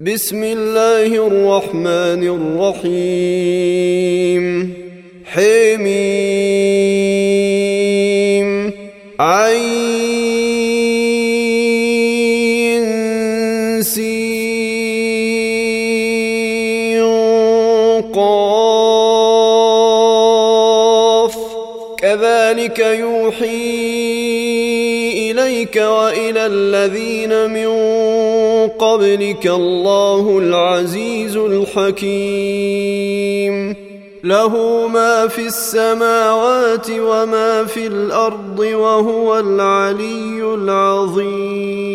بسم الله الرحمن الرحيم. حميم. عين قاف. كذلك يوحي إليك وإلى الذين من قبلك الله العزيز الحكيم. له ما في السماوات وما في الأرض وهو العلي العظيم.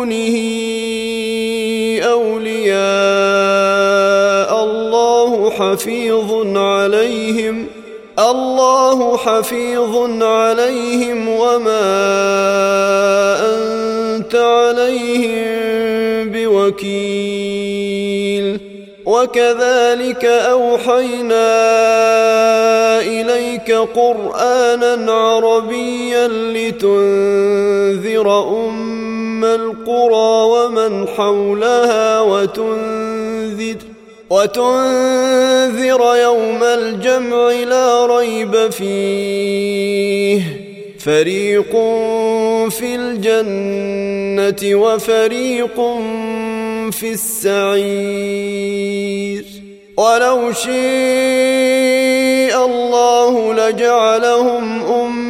دونه أولياء الله حفيظ عليهم الله حفيظ عليهم وما أنت عليهم بوكيل. وكذلك أوحينا إليك قرانا عربيا لتنذر ام القرى ومن حولها وتنذر وتنذر يوم الجمع لا ريب فيه فريق في الجنه وفريق في السعير ولو شيء الله لجعلهم امه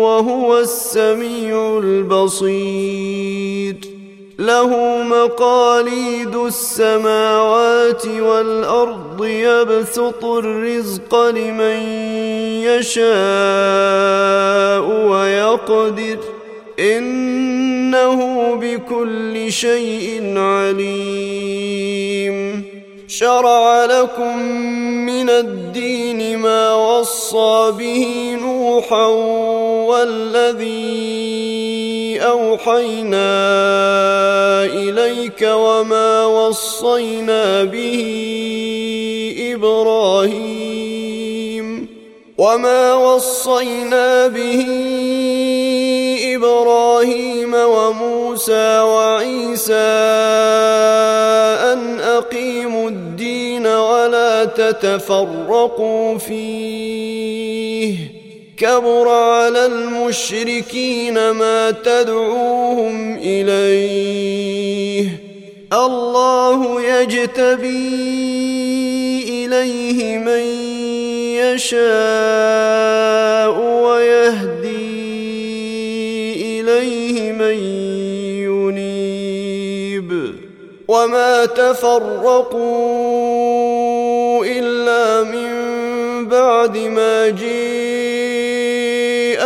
وهو السميع البصير. له مقاليد السماوات والأرض يبسط الرزق لمن يشاء ويقدر. إنه بكل شيء عليم. شرع لكم من الدين ما وصى به نوحا والذي أوحينا إليك وما وصينا به إبراهيم وما وصينا به إبراهيم وموسى وعيسى أن أقيموا الدين ولا تتفرقوا فيه كبر على المشركين ما تدعوهم إليه. الله يجتبي إليه من يشاء ويهدي إليه من ينيب. وما تفرقوا إلا من بعد ما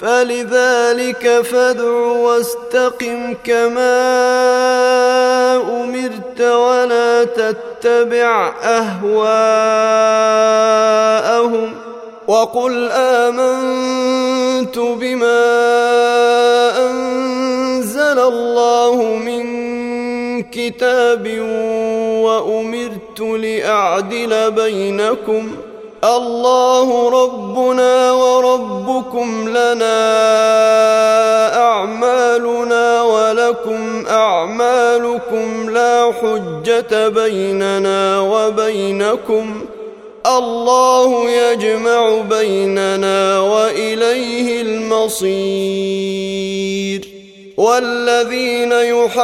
فلذلك فادع واستقم كما أمرت ولا تتبع أهواءهم وقل آمنت بما أنزل الله من كتاب وأمرت لأعدل بينكم الله ربنا وربكم لنا أعمالنا ولكم أعمالكم لا حجة بيننا وبينكم. الله يجمع بيننا وإليه المصير. والذين يحاجون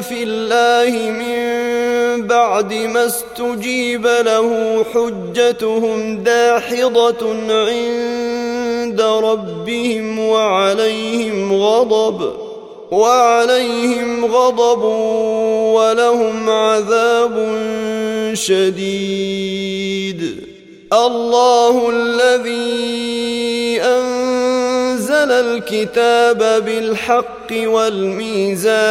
في الله من بعد ما استجيب له حجتهم داحضة عند ربهم وعليهم غضب وعليهم غضب ولهم عذاب شديد. الله الذي أنزل الكتاب بالحق والميزان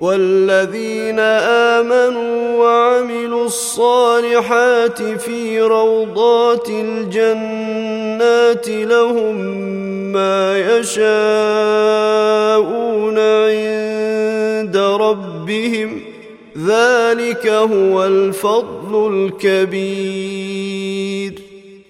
والذين آمنوا وعملوا الصالحات في روضات الجنات لهم ما يشاءون عند ربهم ذلك هو الفضل الكبير.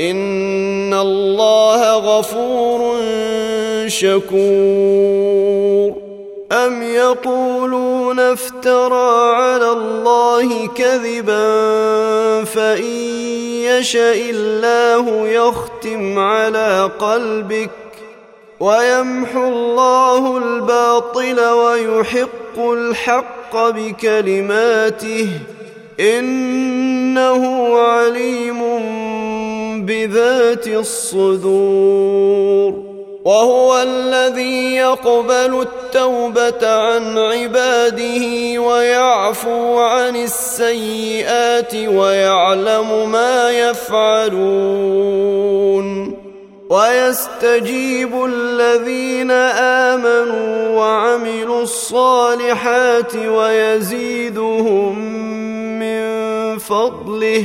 ان الله غفور شكور ام يقولون افترى على الله كذبا فان يشا الله يختم على قلبك ويمحو الله الباطل ويحق الحق بكلماته انه عليم بذات الصدور وهو الذي يقبل التوبة عن عباده ويعفو عن السيئات ويعلم ما يفعلون ويستجيب الذين آمنوا وعملوا الصالحات ويزيدهم من فضله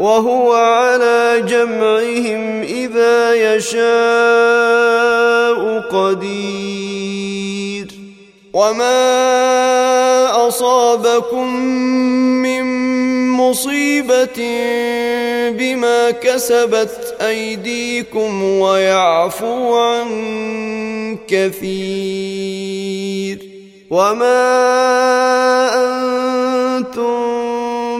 وهو على جمعهم إذا يشاء قدير. وما أصابكم من مصيبة بما كسبت أيديكم ويعفو عن كثير. وما أنتم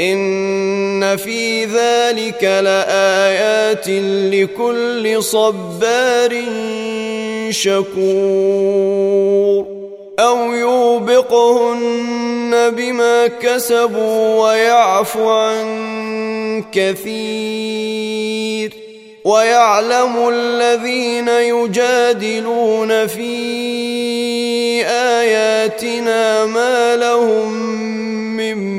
إن في ذلك لآيات لكل صبار شكور أو يوبقهن بما كسبوا ويعفو عن كثير ويعلم الذين يجادلون في آياتنا ما لهم من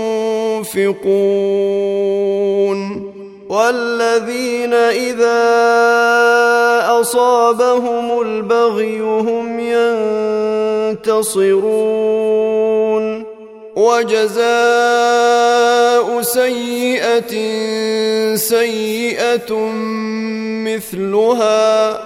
والذين إذا أصابهم البغي هم ينتصرون. وجزاء سيئة سيئة مثلها.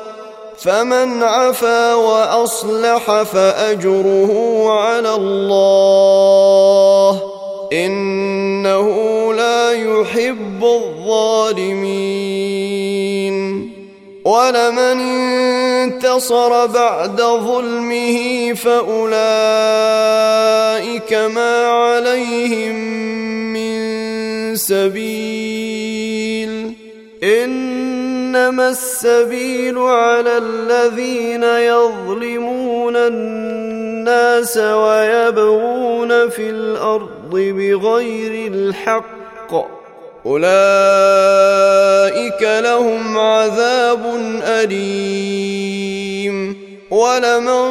فمن عفا وأصلح فأجره على الله. إنه لا يحب الظالمين. ولمن انتصر بعد ظلمه فأولئك ما عليهم من سبيل. إنما السبيل على الذين يظلمون الناس ويبغون في الأرض بغير الحق. أولئك لهم عذاب أليم. ولمن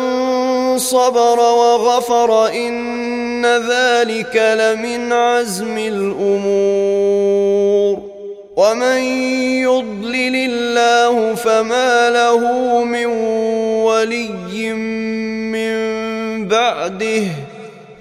صبر وغفر ان إن ذلك لمن عزم الأمور. ومن يضلل الله فما له من ولي من بعده.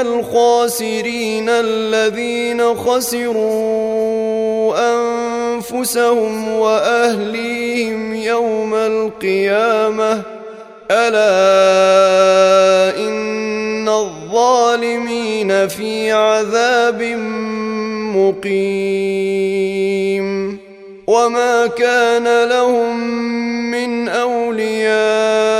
الخاسرين الذين خسروا أنفسهم وأهليهم يوم القيامة. ألا إن الظالمين في عذاب مقيم. وما كان لهم من أولياء